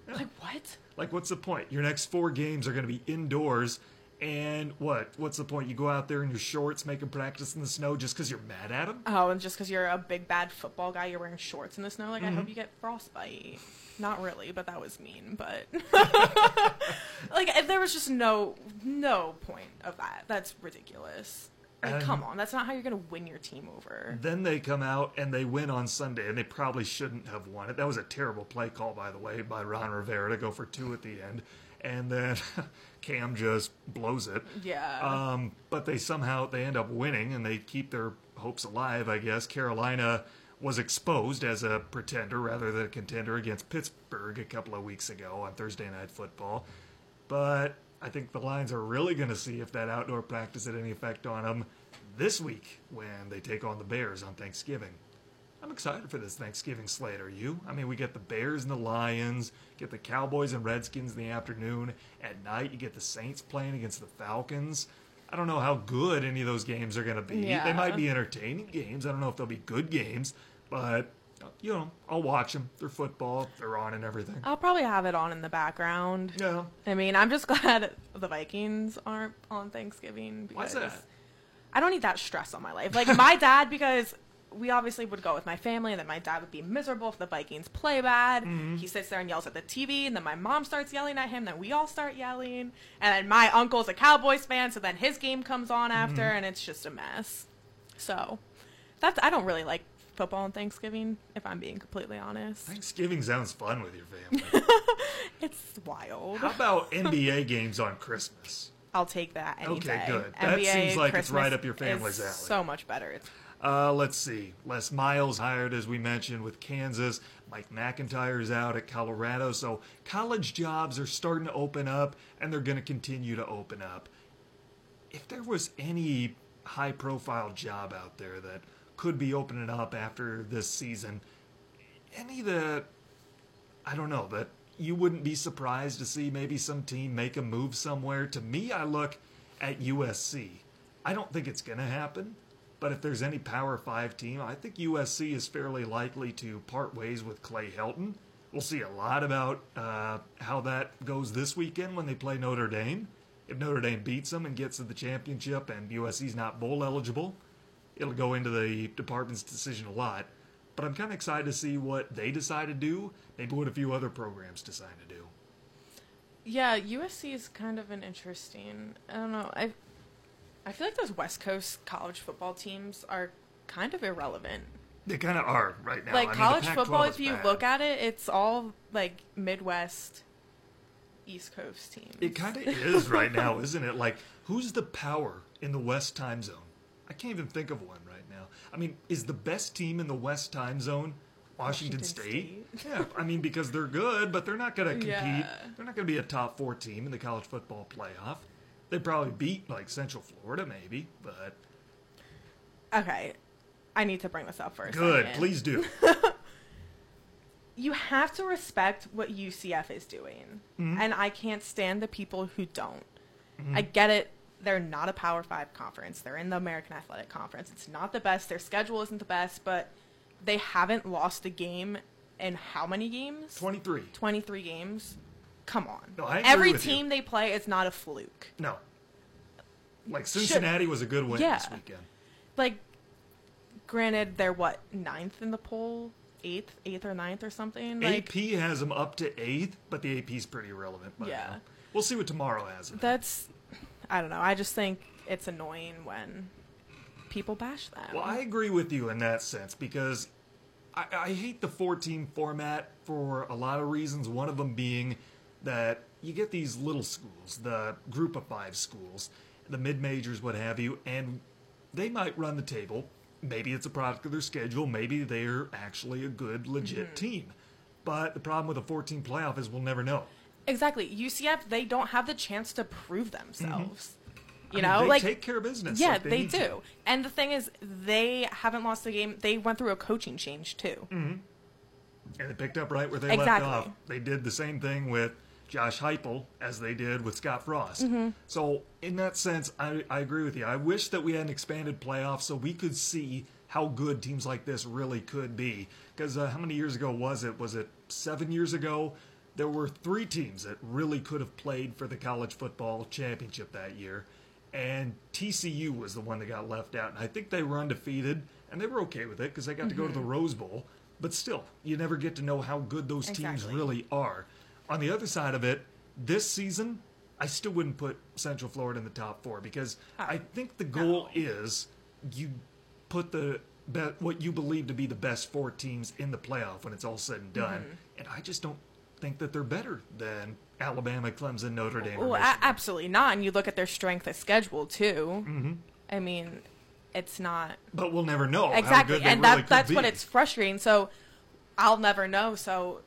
Like what? Like, what's the point? Your next four games are going to be indoors, and what? What's the point? You go out there in your shorts, making practice in the snow just because you're mad at him? Oh, and just because you're a big bad football guy, you're wearing shorts in the snow. Like I Mm-hmm. hope you get frostbite. Not really, but that was mean. But like there was just no no point of that. That's ridiculous. Like come on, that's not how you're gonna win your team over. Then they come out and they win on Sunday, and they probably shouldn't have won it. That was a terrible play call, by the way, by Ron Rivera to go for two at the end. And then Cam just blows it. Yeah. Um, but they somehow they end up winning and they keep their hopes alive. I guess Carolina was exposed as a pretender rather than a contender against Pittsburgh a couple of weeks ago on Thursday Night Football. But I think the Lions are really going to see if that outdoor practice had any effect on them this week when they take on the Bears on Thanksgiving. I'm excited for this Thanksgiving slate. Are you? I mean, we get the Bears and the Lions, get the Cowboys and Redskins in the afternoon. At night, you get the Saints playing against the Falcons. I don't know how good any of those games are going to be. They might be entertaining games. I don't know if they'll be good games, but you know, I'll watch them. They're football. They're on and everything. I'll probably have it on in the background. Yeah. I mean, I'm just glad the Vikings aren't on Thanksgiving Why's that? I don't need that stress on my life. Like my dad, because we obviously would go with my family, and then my dad would be miserable if the Vikings play bad. Mm-hmm. He sits there and yells at the TV, and then my mom starts yelling at him. Then we all start yelling, and then my uncle's a Cowboys fan, so then his game comes on after, Mm-hmm. and it's just a mess. So that's I don't really like football on Thanksgiving, if I'm being completely honest. Thanksgiving sounds fun with your family. It's wild. How about NBA games on Christmas? I'll take that any Okay, day. good. That seems like it's right up your family's alley. So much better. It's Uh, let's see. Les Miles hired, as we mentioned, with Kansas. Mike MacIntyre's out at Colorado. So college jobs are starting to open up, and they're going to continue to open up. If there was any high profile job out there that could be opening up after this season, any that, I don't know, that you wouldn't be surprised to see maybe some team make a move somewhere, to me, I look at USC. I don't think it's going to happen. But if there's any Power 5 team, I think USC is fairly likely to part ways with Clay Helton. We'll see a lot about uh, how that goes this weekend when they play Notre Dame. If Notre Dame beats them and gets to the championship and USC's not bowl eligible, it'll go into the department's decision a lot. But I'm kind of excited to see what they decide to do, maybe what a few other programs decide to do. yeah. USC is kind of an interesting. I don't know. I I feel like those West Coast college football teams are kind of irrelevant. They kind of are right now. like I mean, college Pac-12 football, if you bad. look at it, it's all like Midwest, East Coast teams. It kind of is right now, isn't it? Like, who's the power in the West time zone? I can't even think of one right now. I mean, is the best team in the West time zone Washington, Washington State? yeah, I mean, because they're good, but they're not going to compete. Yeah. They're not going to be a top four team in the college football playoff. They probably beat like Central Florida, maybe, but okay. I need to bring this up first. good. Please do. you have to respect what UCF is doing. Mm-hmm. And I can't stand the people who don't. I get it. They're not a Power 5 conference. They're in the American Athletic Conference. It's not the best. Their schedule isn't the best, but they haven't lost a game in how many games? Twenty-three. 23 games. Come on. No, I agree Every with you. team they play is not a fluke. No. Like Cincinnati was a good win this weekend. Like, granted, they're what, ninth in the poll? Eighth? Eighth or ninth or something? Like, AP has them up to eighth, but the AP's pretty irrelevant. Yeah. yeah. We'll see what tomorrow has. them. that's I don't know. I just think it's annoying when people bash them. Well, I agree with you in that sense because I, I hate the four team format for a lot of reasons. One of them being that you get these little schools, the group of five schools, the mid majors, what have you, and they might run the table. Maybe it's a product of their schedule. Maybe they're actually a good, legit team. But the problem with a 14 playoff is we'll never know. Exactly. UCF they don't have the chance to prove themselves. You I mean, know, they like take care of business. Yeah, like they, need do. to. And the thing is, they haven't lost a game. They went through a coaching change too. Mm. And they picked up right where they Exactly. left off. They did the same thing with Josh Heupel as they did with Scott Frost. Mm-hmm. So in that sense, I, I agree with you. I wish that we had an expanded playoff so we could see how good teams like this really could be. Because uh, how many years ago was it? Was it seven years ago? There were three teams that really could have played for the college football championship that year. And TCU was the one that got left out. And I think they were undefeated, and they were okay with it because they got to go to the Rose Bowl. But still, you never get to know how good those teams really are. On the other side of it, this season, I still wouldn't put Central Florida in the top four because I think the goal is you put the be, what you believe to be the best four teams in the playoff when it's all said and done. And I just don't think that they're better than Alabama, Clemson, Notre Dame. Well, a- absolutely not. And you look at their strength of schedule too. Mm-hmm. I mean, it's not but we'll never know how exactly, good they and really that that's be. what it's frustrating. So I'll never know. So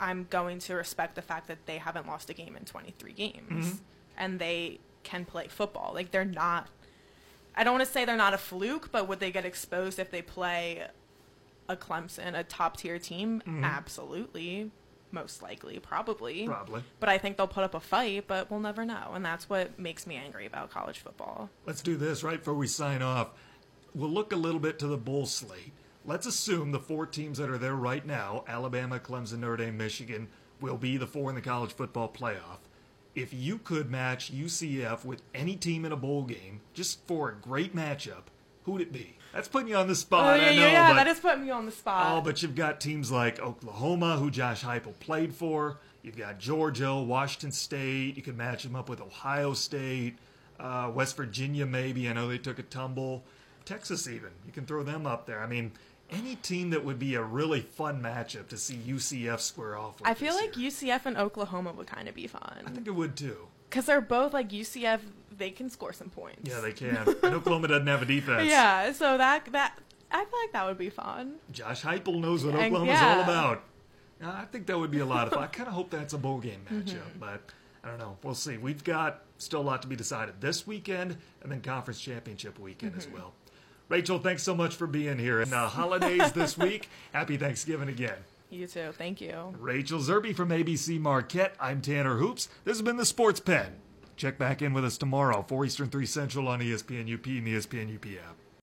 I'm going to respect the fact that they haven't lost a game in 23 games, Mm-hmm. and they can play football. Like they're not. I don't want to say they're not a fluke, but would they get exposed if they play a Clemson, a top tier team? Absolutely, most likely, probably. Probably. But I think they'll put up a fight, but we'll never know, and that's what makes me angry about college football. Let's do this right before we sign off. We'll look a little bit to the bowl slate. Let's assume the four teams that are there right now Alabama, Clemson, Notre Dame, Michigan will be the four in the college football playoff. If you could match UCF with any team in a bowl game just for a great matchup, who would it be? That's putting you on the spot. Oh yeah, I know, yeah, yeah. but, That is putting me on the spot. Oh, but you've got teams like Oklahoma, who Josh Heupel played for. You've got Georgia, Washington State. You could match them up with Ohio State, uh, West Virginia, maybe. I know they took a tumble. Texas, even. You can throw them up there. I mean, any team that would be a really fun matchup to see UCF square off with. I feel like year. UCF and Oklahoma would kind of be fun. I think it would too. because they're both like UCF. They can score some points. Yeah, they can. and Oklahoma doesn't have a defense. Yeah, so that that I feel like that would be fun. Josh Heupel knows what Oklahoma's yeah. all about. I think that would be a lot of fun. I kind of hope that's a bowl game matchup, Mm-hmm. but I don't know. We'll see. We've got still a lot to be decided this weekend and then conference championship weekend Mm-hmm. as well. Rachel, thanks so much for being here. And uh, holidays this week. Happy Thanksgiving again. You too. Thank you. Rachel Zerby from ABC Marquette. I'm Tanner Hoops. This has been the Sports Pen. Check back in with us tomorrow, 4 Eastern, 3 Central on ESPN UP and the ESPN UP app.